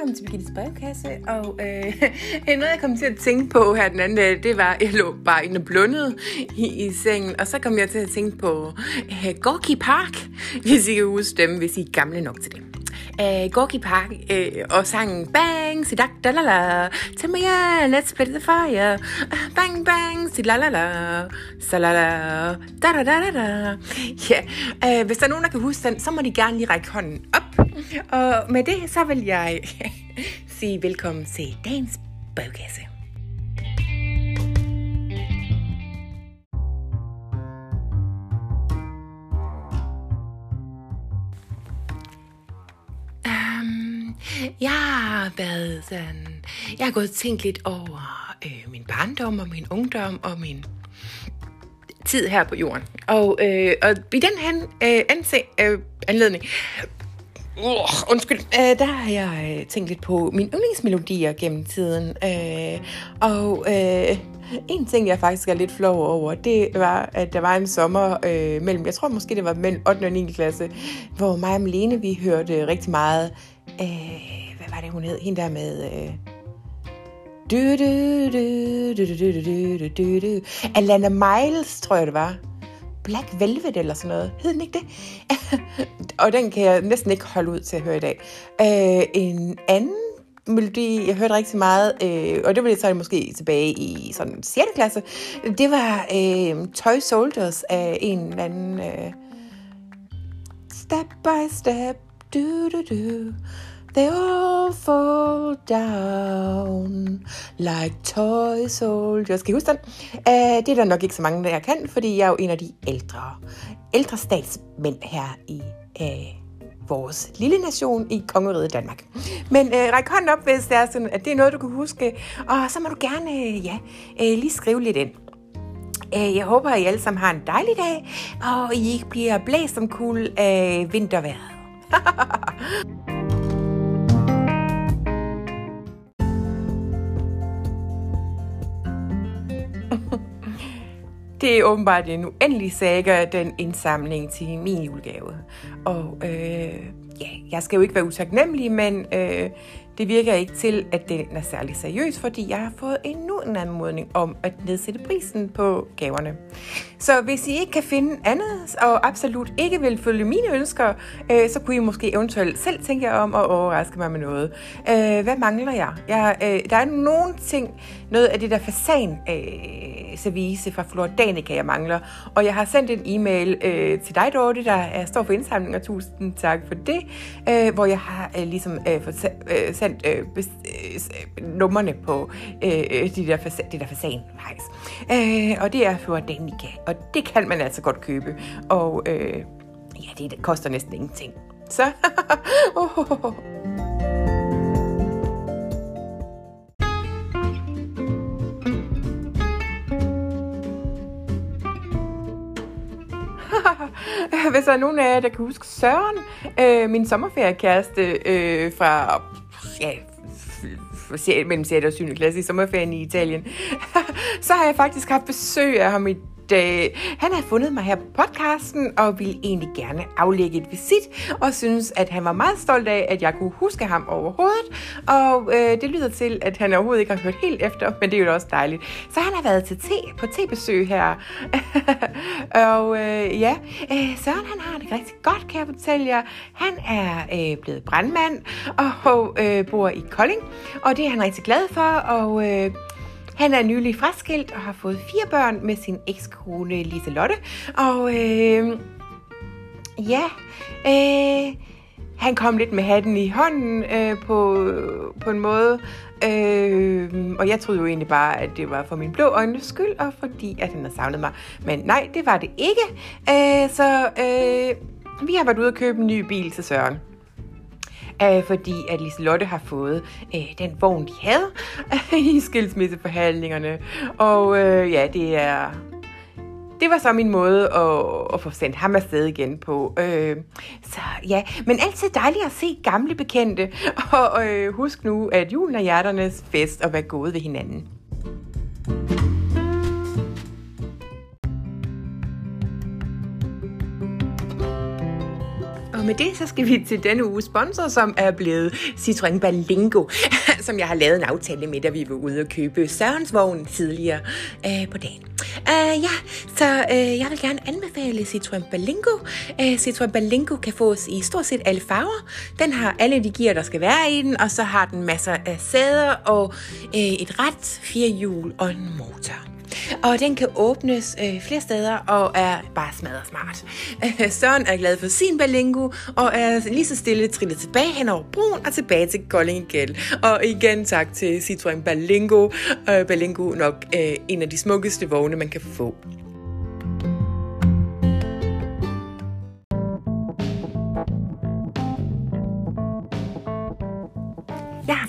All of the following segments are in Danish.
velkommen til Birgittes brevkasse. Og øh, noget, jeg kom til at tænke på her den anden dag, det var, at jeg lå bare inde og blundede i, i sengen. Og så kom jeg til at tænke på øh, Gorky Park, hvis I kan huske dem, hvis I er gamle nok til det af Gorky Park øh, og sangen Bang, si dak da la la, tag mig let's play the fire. Ah, bang bang, si la la la, sa la la, da da da da da. Ja, øh, hvis der er nogen, der kan huske den, så må de gerne lige række hånden op. Og med det, så vil jeg sige velkommen til dagens brevkasse. Har været sådan... Jeg har gået og tænkt lidt over øh, min barndom og min ungdom og min tid her på jorden. Og, øh, og i den her øh, anse, øh, anledning, Uh, undskyld. øh, der har jeg øh, tænkt lidt på mine yndlingsmelodier gennem tiden. Øh, og øh, en ting, jeg faktisk er lidt flov over, det var, at der var en sommer øh, mellem, jeg tror måske det var mellem 8. og 9. klasse, hvor mig og Malene, vi hørte rigtig meget, øh, hvad var det hun hed, hende der med... Uh, du, du, du, du, du, du, du, du, du. Alana Miles, tror jeg det var. Black Velvet eller sådan noget. Hed den ikke det? og den kan jeg næsten ikke holde ud til at høre i dag. Øh, en anden melodi, jeg hørte rigtig meget, øh, og det var lidt så måske tilbage i sådan 6. klasse, det var øh, Toy Soldiers af en eller anden... Øh, step by step, du du du, they all fall down like toy soldiers. Skal I huske den? Uh, det er der nok ikke så mange, der kan, fordi jeg er jo en af de ældre, ældre statsmænd her i uh, vores lille nation i kongeriget Danmark. Men uh, ræk hånden op, hvis det er sådan, at det er noget, du kan huske. Og så må du gerne uh, ja, uh, lige skrive lidt ind. Jeg håber, at I alle sammen har en dejlig dag, og I ikke bliver blæst som kul af vintervejret. Det er åbenbart en uendelig saga, den indsamling til min julegave. Og øh, ja, jeg skal jo ikke være utaknemmelig, men øh, det virker ikke til, at den er særlig seriøs, fordi jeg har fået endnu en anmodning om at nedsætte prisen på gaverne. Så hvis I ikke kan finde andet, og absolut ikke vil følge mine ønsker, øh, så kunne I måske eventuelt selv tænke jer om at overraske mig med noget. Øh, hvad mangler jeg? jeg øh, der er nogle ting, noget af det der fasan øh, service fra Flordanica, jeg mangler. Og jeg har sendt en e-mail øh, til dig, Dorte, der er, står for indsamling, og tusind tak for det, øh, hvor jeg har øh, ligesom øh, for, øh, sendt øh, øh, nummerne på øh, de der fasa, de der fasan hejs. Øh, og det er for Danica, og det kan man altså godt købe. Og øh, ja, det, det koster næsten ingenting. Så, oh, oh, oh. Hvis der er nogen af jer, der kan huske Søren, øh, min sommerferiekæreste øh, fra ja, mellem 6. og 7. klasse i sommerferien i Italien, så har jeg faktisk haft besøg af ham i øh, han har fundet mig her på podcasten, og ville egentlig gerne aflægge et visit, og synes, at han var meget stolt af, at jeg kunne huske ham overhovedet. Og øh, det lyder til, at han overhovedet ikke har hørt helt efter, men det er jo også dejligt. Så han har været til te, på tebesøg her. og øh, ja, øh, Søren han har det rigtig godt, kan jeg fortælle jer. Han er øh, blevet brandmand og øh, bor i Kolding, og det er han rigtig glad for, og... Øh, han er nylig fraskilt og har fået fire børn med sin ekskone Liselotte. Og øh, ja, øh, han kom lidt med hatten i hånden øh, på, på en måde. Øh, og jeg troede jo egentlig bare, at det var for min blå øjnes skyld, og fordi at han har savnet mig. Men nej, det var det ikke. Øh, så øh, vi har været ude og købe en ny bil til Søren øh, fordi at Liselotte har fået øh, den vogn, de havde i skilsmisseforhandlingerne. Og øh, ja, det er... Det var så min måde at, at få sendt ham afsted igen på. Øh, så ja, men altid dejligt at se gamle bekendte. Og øh, husk nu, at julen er hjerternes fest og være gode ved hinanden. Og med det, så skal vi til denne uges sponsor, som er blevet Citroën Balingo. som jeg har lavet en aftale med, da vi var ude og købe Sørens vogn tidligere øh, på dagen. Uh, ja, så uh, jeg vil gerne anbefale Citroën Berlingo. Uh, Citroën Berlingo kan fås i stort set alle farver. Den har alle de gear, der skal være i den, og så har den masser af sæder og uh, et ret firehjul og en motor. Og den kan åbnes øh, flere steder og er bare smadret smart. Søren er glad for sin Berlingo og er lige så stille trillet tilbage hen over broen og tilbage til Kolding igen. Og igen tak til Citroën Berlingo. Øh, Berlingo nok øh, en af de smukkeste vogne, man kan få.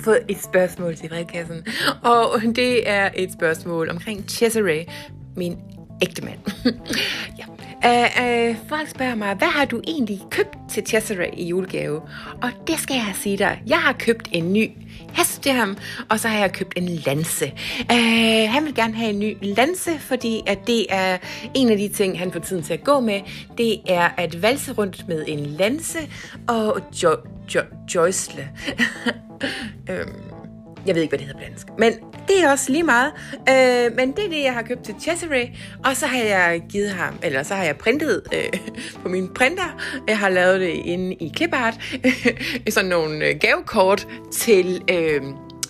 Fået et spørgsmål til brevkassen, og det er et spørgsmål omkring Cesare, min ægte mand. ja. Uh, uh, folk spørger mig, hvad har du egentlig købt til Cesare i julegave? Og det skal jeg sige dig. Jeg har købt en ny hest til ham, og så har jeg købt en lanse. Uh, han vil gerne have en ny lanse, fordi at det er en af de ting, han får tiden til at gå med. Det er at valse rundt med en lanse og jo, jo, joysle. øhm, jeg ved ikke, hvad det hedder på dansk. Men det er også lige meget. Øh, men det er det, jeg har købt til Cesare. Og så har jeg givet ham, eller så har jeg printet øh, på min printer. Jeg har lavet det inde i Clipart. sådan nogle øh, gavekort til... Øh,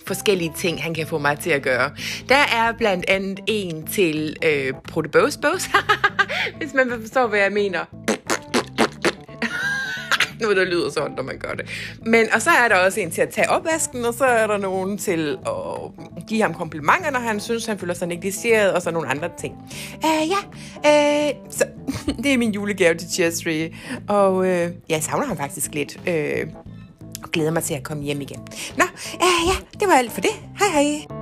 forskellige ting, han kan få mig til at gøre. Der er blandt andet en til øh, Protobose hvis man forstår, hvad jeg mener noget, der lyder sådan, når man gør det. Men, og så er der også en til at tage opvasken, og så er der nogen til at give ham komplimenter, når han synes, han føler sig negligeret, og så nogle andre ting. Uh, ja, uh, så det er min julegave til Chesry, og uh, jeg savner ham faktisk lidt. Uh, og glæder mig til at komme hjem igen. Nå, uh, ja, det var alt for det. Hej hej.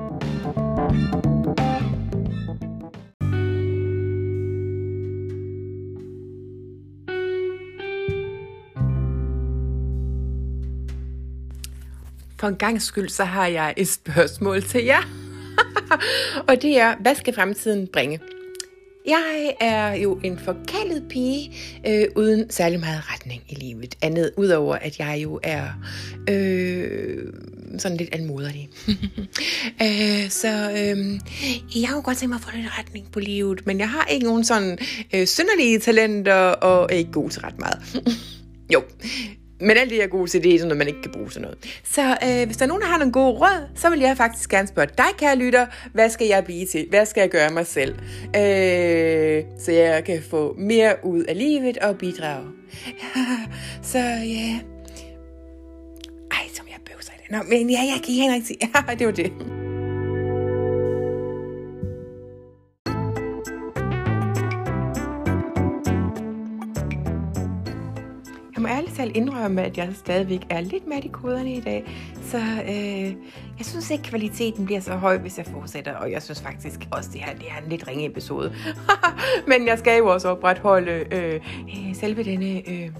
For en gang skyld, så har jeg et spørgsmål til jer. og det er, hvad skal fremtiden bringe? Jeg er jo en forkaldet pige, øh, uden særlig meget retning i livet. Andet udover, at jeg jo er øh, sådan lidt almoderlig. øh, så øh, jeg har godt tænkt mig at få lidt retning på livet, men jeg har ikke nogen sådan øh, synderlige talenter, og er ikke god til ret meget. jo, men alt det, er gode til, det er sådan noget, man ikke kan bruge til noget. Så øh, hvis der er nogen, der har nogle gode råd, så vil jeg faktisk gerne spørge dig, kære lytter, hvad skal jeg blive til? Hvad skal jeg gøre mig selv? Øh, så jeg kan få mere ud af livet og bidrage. så ja... Ej, som jeg bøvser det. Nå, men ja, jeg kan ikke rigtig sige. Ja, det var det. Jeg må ærligt talt indrømme, at jeg stadigvæk er lidt mat i koderne i dag. Så øh, jeg synes ikke, kvaliteten bliver så høj, hvis jeg fortsætter. Og jeg synes faktisk også, det her det er en lidt ringe episode. Men jeg skal jo også opretholde øh, øh, selve denne... Øh,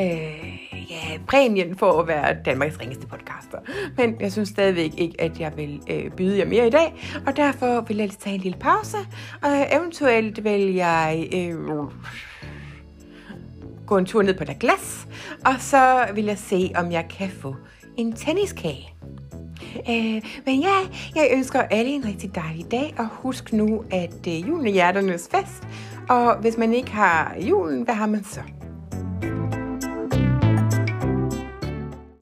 øh, ja, præmien for at være Danmarks ringeste podcaster. Men jeg synes stadigvæk ikke, at jeg vil øh, byde jer mere i dag, og derfor vil jeg lige tage en lille pause, og eventuelt vil jeg øh, gå en tur ned på der glas, og så vil jeg se, om jeg kan få en tenniskage. Øh, men ja, jeg ønsker alle en rigtig dejlig dag, og husk nu, at øh, julen er hjerternes fest, og hvis man ikke har julen, hvad har man så?